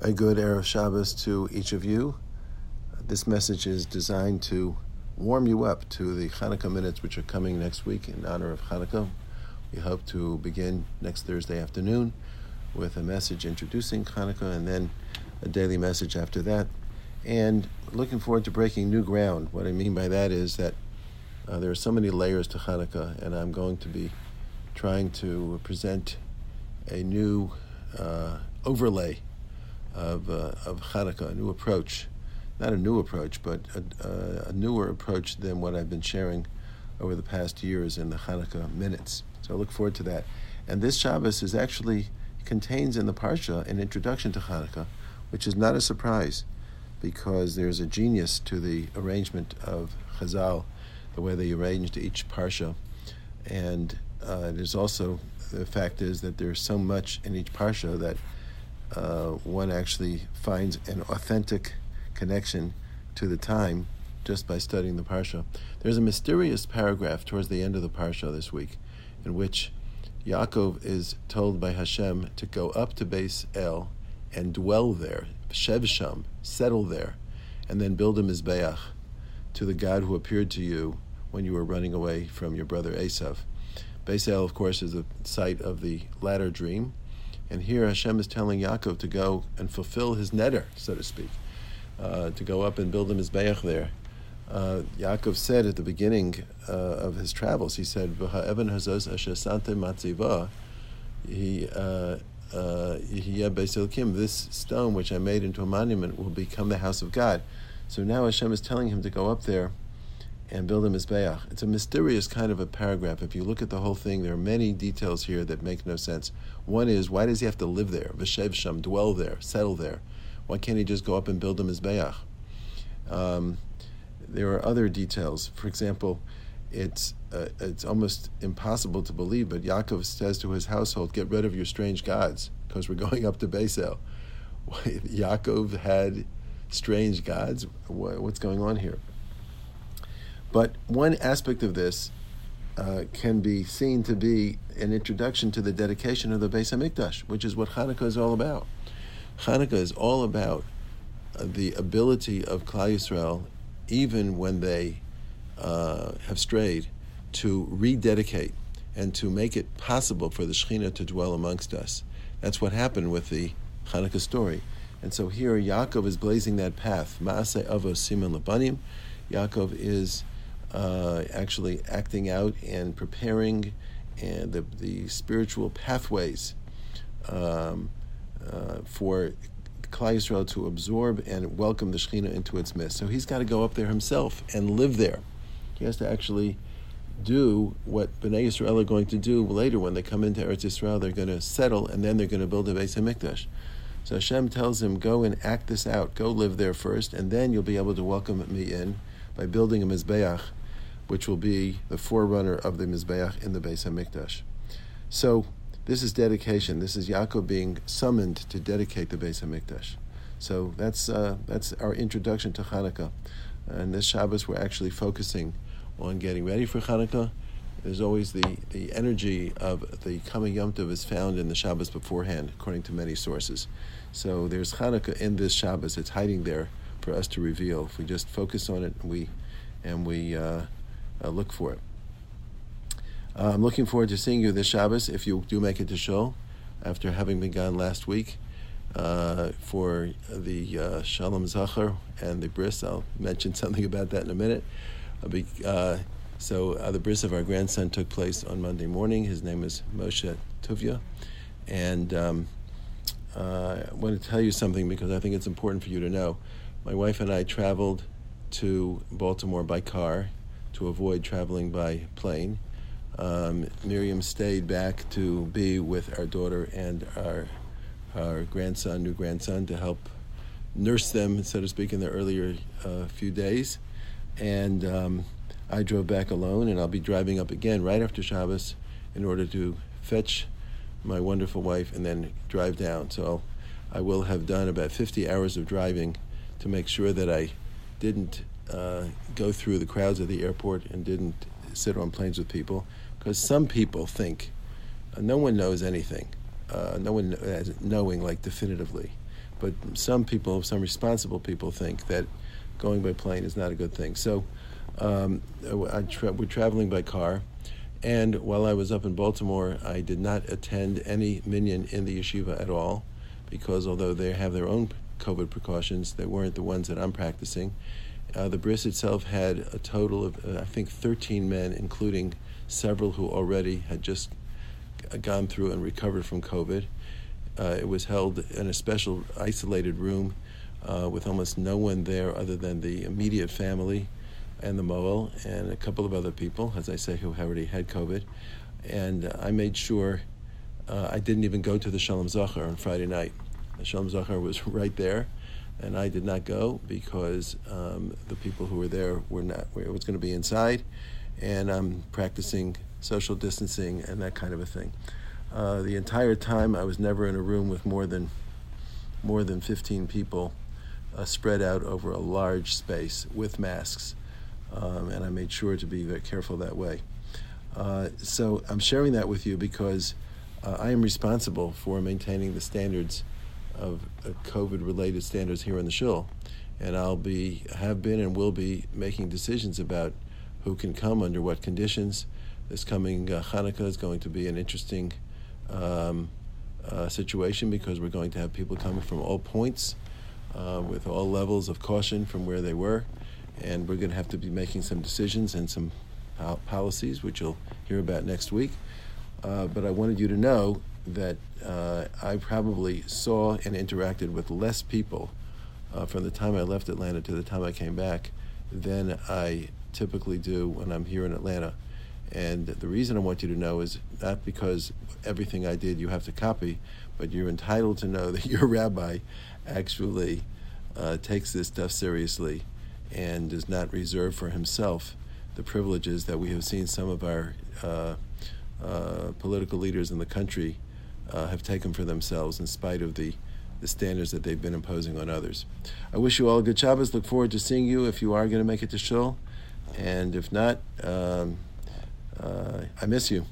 A good Erev Shabbos to each of you. This message is designed to warm you up to the Hanukkah minutes which are coming next week in honor of Hanukkah. We hope to begin next Thursday afternoon with a message introducing Hanukkah and then a daily message after that. And looking forward to breaking new ground. What I mean by that is that uh, there are so many layers to Hanukkah, and I'm going to be trying to present a new uh, overlay of, uh, of Hanukkah, a new approach. Not a new approach, but a, a, newer approach than what I've been sharing over the past years in the Hanukkah minutes. So I look forward to that. And this Shabbos is actually contains in the Parsha an introduction to Hanukkah, which is not a surprise because there's a genius to the arrangement of Chazal, the way they arranged each Parsha. And uh, there's also the fact is that there's so much in each Parsha that uh, one actually finds an authentic connection to the time just by studying the parsha. There's a mysterious paragraph towards the end of the parsha this week, in which Yaakov is told by Hashem to go up to Beis El and dwell there, Shevsham, settle there, and then build a mizbeach to the God who appeared to you when you were running away from your brother Esav. Beis El, of course, is the site of the ladder dream, and here Hashem is telling Yaakov to go and fulfill his neder, so to speak, uh, to go up and build him mizbeach there. Uh, Yaakov said at the beginning uh, of his travels, he said, "V'ha'evan hazos matziva, he uh, uh, this stone which I made into a monument will become the house of God." So now Hashem is telling him to go up there and build a mizbeach. It's a mysterious kind of a paragraph. If you look at the whole thing, there are many details here that make no sense. One is, why does he have to live there? V'shev sham, dwell there, settle there. Why can't he just go up and build a mizbeach? Um, there are other details. For example, it's uh, it's almost impossible to believe, but Yaakov says to his household, "Get rid of your strange gods, because we're going up to Beis El." Yaakov had strange gods. What's going on here? But one aspect of this uh, can be seen to be an introduction to the dedication of the Beis Hamikdash, which is what Hanukkah is all about. Hanukkah is all about uh, the ability of Klal Yisrael, even when they uh, have strayed, to rededicate and to make it possible for the Shekhinah to dwell amongst us. That's what happened with the Hanukkah story. And so here Yaakov is blazing that path. Maaseh Avos Siman Labanim. Yaakov is uh, actually acting out and preparing and the, the spiritual pathways um, uh, for Klal Yisrael to absorb and welcome the Shekhinah into its midst. So he's got to go up there himself and live there. He has to actually do what Bnei Yisrael are going to do later when they come into Eretz Yisrael. They're going to settle and then they're going to build a Beis Hamikdash. So Hashem tells him, go and act this out. Go live there first, and then you'll be able to welcome me in by building a Mizbeach which will be the forerunner of the Mizbeach in the Beis Hamikdash. So this is dedication. This is Yaakov being summoned to dedicate the Beis Hamikdash. So that's uh, that's our introduction to Hanukkah. And this Shabbos, we're actually focusing on getting ready for Hanukkah. There's always the, the energy of the coming Yom Tov is found in the Shabbos beforehand, according to many sources. So there's Hanukkah in this Shabbos. It's hiding there for us to reveal. If we just focus on it, and we and we uh, uh, look for it. Uh, I'm looking forward to seeing you this Shabbos if you do make it to Shul after having been gone last week uh, for the uh, Shalom Zachar and the bris. I'll mention something about that in a minute. Be, uh, so uh, the bris of our grandson took place on Monday morning. His name is Moshe Tuvia, and um, I want to tell you something because I think it's important for you to know. My wife and I traveled to Baltimore by car to avoid traveling by plane. Um, Miriam stayed back to be with our daughter and our our grandson, new grandson, to help nurse them, so to speak, in the earlier uh, few days. And um, I drove back alone, and I'll be driving up again right after Shabbos in order to fetch my wonderful wife and then drive down. So I will have done about 50 hours of driving to make sure that I didn't uh, go through the crowds of the airport and didn't sit on planes with people because some people think uh, no one knows anything. Uh, no one knows knowing like definitively. but some people, some responsible people, think that going by plane is not a good thing. So um, tra- we're traveling by car. And while I was up in Baltimore, I did not attend any minyan in the yeshiva at all, because although they have their own COVID precautions, they weren't the ones that I'm practicing. Uh, the bris itself had a total of, uh, I think, 13 men, including several who already had just gone through and recovered from COVID. Uh, it was held in a special isolated room uh, with almost no one there other than the immediate family and the Mohel and a couple of other people, as I say, who already had COVID. And I made sure uh, I didn't even go to the Shalom Zachar on Friday night. The Shalom Zachar was right there, and I did not go because um, the people who were there were not. It was going to be inside, and I'm practicing social distancing and that kind of a thing. Uh, the entire time, I was never in a room with more than more than 15 people uh, spread out over a large space with masks um, and I made sure to be very careful that way. Uh, so I'm sharing that with you because uh, I am responsible for maintaining the standards of uh, COVID-related standards here in the shul, and I'll be have been and will be making decisions about who can come under what conditions. This coming uh, Hanukkah is going to be an interesting um, uh, situation because we're going to have people coming from all points uh, with all levels of caution from where they were and we're going to have to be making some decisions and some policies, which you'll hear about next week. Uh, but I wanted you to know that uh, I probably saw and interacted with less people uh, from the time I left Atlanta to the time I came back than I typically do when I'm here in Atlanta. And the reason I want you to know is not because everything I did you have to copy, but you're entitled to know that your rabbi actually uh, takes this stuff seriously and does not reserve for himself the privileges that we have seen some of our uh, uh, political leaders in the country uh, have taken for themselves in spite of the, the standards that they've been imposing on others. I wish you all a good Shabbos. Look forward to seeing you if you are going to make it to Shul. And if not, um, uh, I miss you.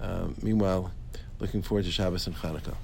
Um, meanwhile, looking forward to Shabbos and Hanukkah.